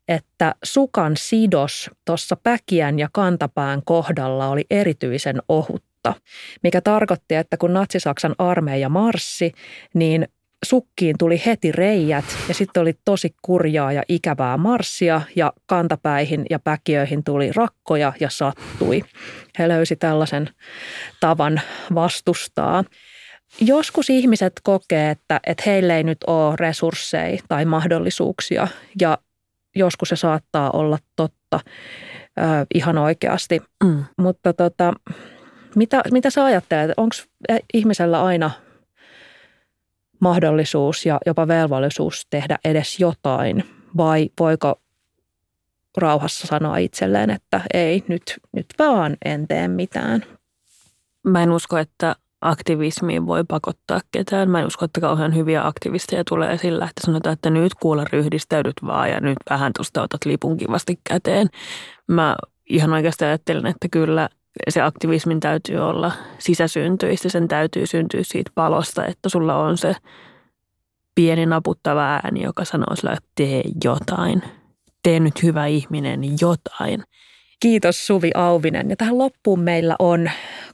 että sukan sidos tuossa päkiän ja kantapään kohdalla oli erityisen ohutta, mikä tarkoitti, että kun Natsi-Saksan armeija marssi, niin sukkiin tuli heti reijät ja sitten oli tosi kurjaa ja ikävää marssia ja kantapäihin ja päkiöihin tuli rakkoja ja sattui. He löysi tällaisen tavan vastustaa. Joskus ihmiset kokee, että, että heille ei nyt ole resursseja tai mahdollisuuksia ja joskus se saattaa olla totta äh, ihan oikeasti. Mm. Mutta tota, mitä, mitä sä ajattelet, onko ihmisellä aina mahdollisuus ja jopa velvollisuus tehdä edes jotain vai voiko rauhassa sanoa itselleen, että ei, nyt, nyt vaan en tee mitään? Mä en usko, että aktivismiin voi pakottaa ketään. Mä en usko, että kauhean hyviä aktivisteja tulee sillä, että sanotaan, että nyt kuule ryhdistäydyt vaan ja nyt vähän tuosta otat lipun kivasti käteen. Mä ihan oikeasti ajattelen, että kyllä se aktivismin täytyy olla sisäsyntyistä, sen täytyy syntyä siitä palosta, että sulla on se pieni naputtava ääni, joka sanoo sille, että tee jotain. Tee nyt hyvä ihminen jotain. Kiitos Suvi Auvinen. Ja tähän loppuun meillä on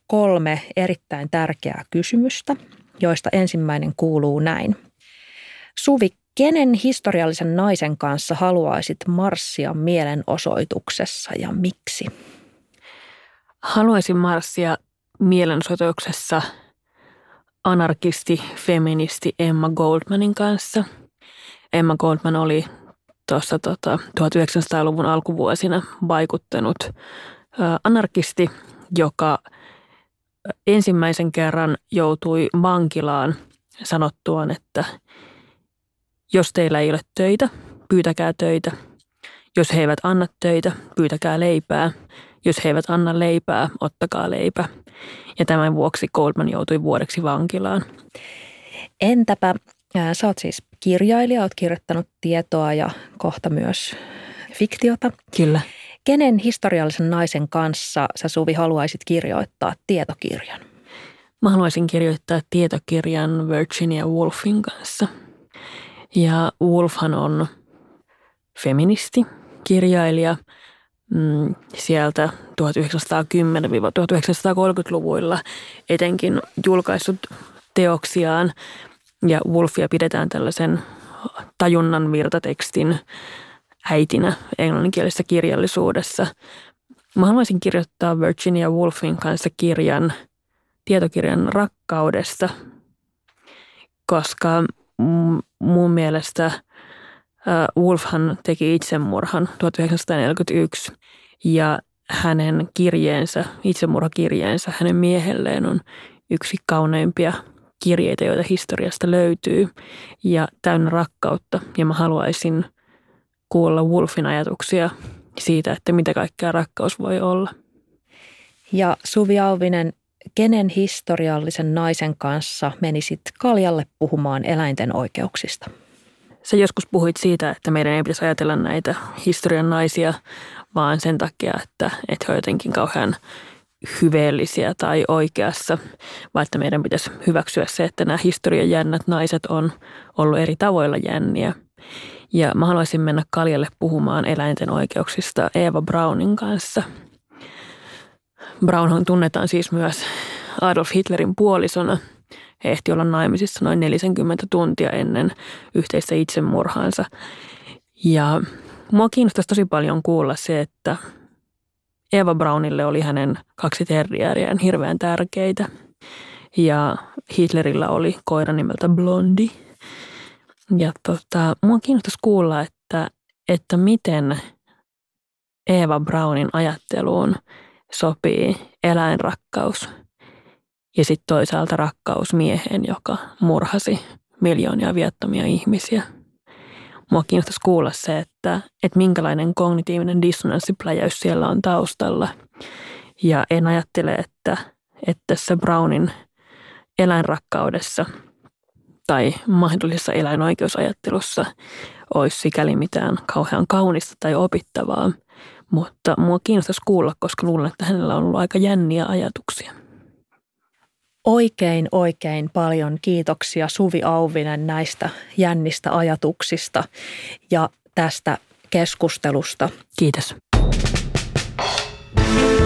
kolme erittäin tärkeää kysymystä, joista ensimmäinen kuuluu näin. Suvi, kenen historiallisen naisen kanssa haluaisit marssia mielenosoituksessa ja miksi? Haluaisin marssia mielenosoituksessa anarkisti, feministi Emma Goldmanin kanssa. Emma Goldman oli tuossa tota, 1900-luvun alkuvuosina vaikuttanut anarkisti, joka ensimmäisen kerran joutui vankilaan sanottuaan, että jos teillä ei ole töitä, pyytäkää töitä. Jos he eivät anna töitä, pyytäkää leipää. Jos he eivät anna leipää, ottakaa leipä. Ja tämän vuoksi Goldman joutui vuodeksi vankilaan. Entäpä, sä oot siis kirjailija, oot kirjoittanut tietoa ja kohta myös fiktiota. Kyllä. Kenen historiallisen naisen kanssa sä Suvi haluaisit kirjoittaa tietokirjan? Mä haluaisin kirjoittaa tietokirjan Virginia Woolfin kanssa. Ja Woolfhan on feministi, kirjailija mm, sieltä 1910-1930-luvuilla etenkin julkaissut teoksiaan. Ja Woolfia pidetään tällaisen tajunnan virtatekstin äitinä englanninkielisessä kirjallisuudessa. Mä haluaisin kirjoittaa Virginia Woolfin kanssa kirjan, tietokirjan rakkaudesta, koska mun mielestä Wolfhan teki itsemurhan 1941 ja hänen kirjeensä, itsemurhakirjeensä hänen miehelleen on yksi kauneimpia kirjeitä, joita historiasta löytyy ja täynnä rakkautta. Ja mä haluaisin kuulla Wolfin ajatuksia siitä, että mitä kaikkea rakkaus voi olla. Ja Suvi Auvinen, kenen historiallisen naisen kanssa menisit kaljalle puhumaan eläinten oikeuksista? Sä joskus puhuit siitä, että meidän ei pitäisi ajatella näitä historian naisia, vaan sen takia, että, että he ovat jotenkin kauhean hyveellisiä tai oikeassa, vaan että meidän pitäisi hyväksyä se, että nämä historian jännät naiset on ollut eri tavoilla jänniä. Ja mä haluaisin mennä Kaljalle puhumaan eläinten oikeuksista Eva Brownin kanssa. Brownhan tunnetaan siis myös Adolf Hitlerin puolisona. He ehti olla naimisissa noin 40 tuntia ennen yhteistä itsemurhaansa. Ja mua kiinnostaisi tosi paljon kuulla se, että Eva Brownille oli hänen kaksi terriäriään hirveän tärkeitä. Ja Hitlerillä oli koira nimeltä Blondi. Ja tota, mua kiinnostaisi kuulla, että, että miten Eva Brownin ajatteluun sopii eläinrakkaus ja sitten toisaalta rakkaus mieheen, joka murhasi miljoonia viattomia ihmisiä. Mua kiinnostaisi kuulla se, että, että minkälainen kognitiivinen dissonanssipläjäys siellä on taustalla. Ja en ajattele, että, että tässä Brownin eläinrakkaudessa tai mahdollisessa eläinoikeusajattelussa olisi sikäli mitään kauhean kaunista tai opittavaa. Mutta mua kiinnostaisi kuulla, koska luulen, että hänellä on ollut aika jänniä ajatuksia. Oikein, oikein paljon kiitoksia Suvi Auvinen näistä jännistä ajatuksista ja tästä keskustelusta. Kiitos. thank you